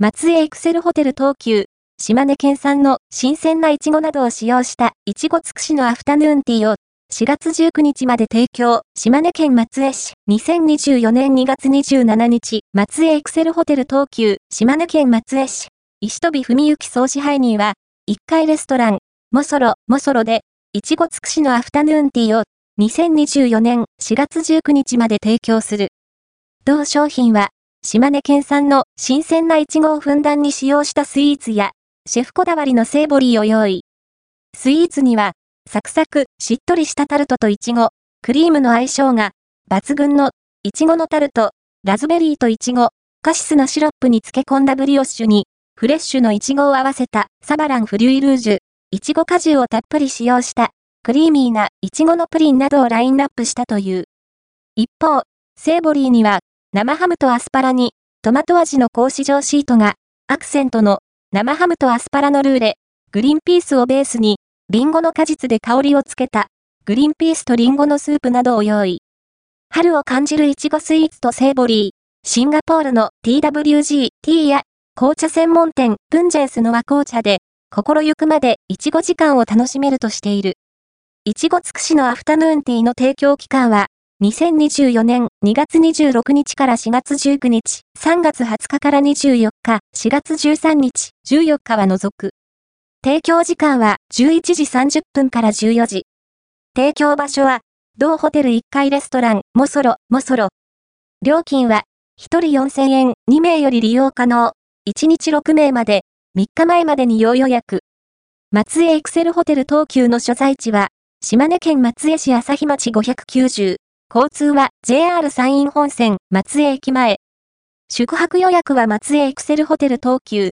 松江エクセルホテル東急、島根県産の新鮮なイチゴなどを使用したいちご尽くしのアフタヌーンティーを4月19日まで提供、島根県松江市、2024年2月27日、松江エクセルホテル東急、島根県松江市、石飛文幸総支配人は、1階レストラン、モソロ、モソロで、いちご尽くしのアフタヌーンティーを2024年4月19日まで提供する。同商品は、島根県産の新鮮なイチゴをふんだんに使用したスイーツや、シェフこだわりのセーボリーを用意。スイーツには、サクサク、しっとりしたタルトとイチゴ、クリームの相性が、抜群の、イチゴのタルト、ラズベリーとイチゴ、カシスのシロップに漬け込んだブリオッシュに、フレッシュのイチゴを合わせたサバランフリュイルージュ、イチゴ果汁をたっぷり使用したクリーミーなイチゴのプリンなどをラインナップしたという。一方、セーボリーには、生ハムとアスパラに、トマト味の格子状シートが、アクセントの、生ハムとアスパラのルーレ、グリーンピースをベースに、リンゴの果実で香りをつけた、グリーンピースとリンゴのスープなどを用意。春を感じるイチゴスイーツとセーボリー、シンガポールの TWG、ティーや、紅茶専門店、プンジェンスの和紅茶で、心ゆくまでイチゴ時間を楽しめるとしている。いちご尽くしのアフタヌーンティーの提供期間は、2024年2月26日から4月19日、3月20日から24日、4月13日、14日は除く。提供時間は11時30分から14時。提供場所は、同ホテル1階レストラン、モソロ、モソロ。料金は、1人4000円、2名より利用可能。1日6名まで、3日前までに要予約。松江エクセルホテル東急の所在地は、島根県松江市朝日町590。交通は JR 山陰本線松江駅前。宿泊予約は松江エクセルホテル東急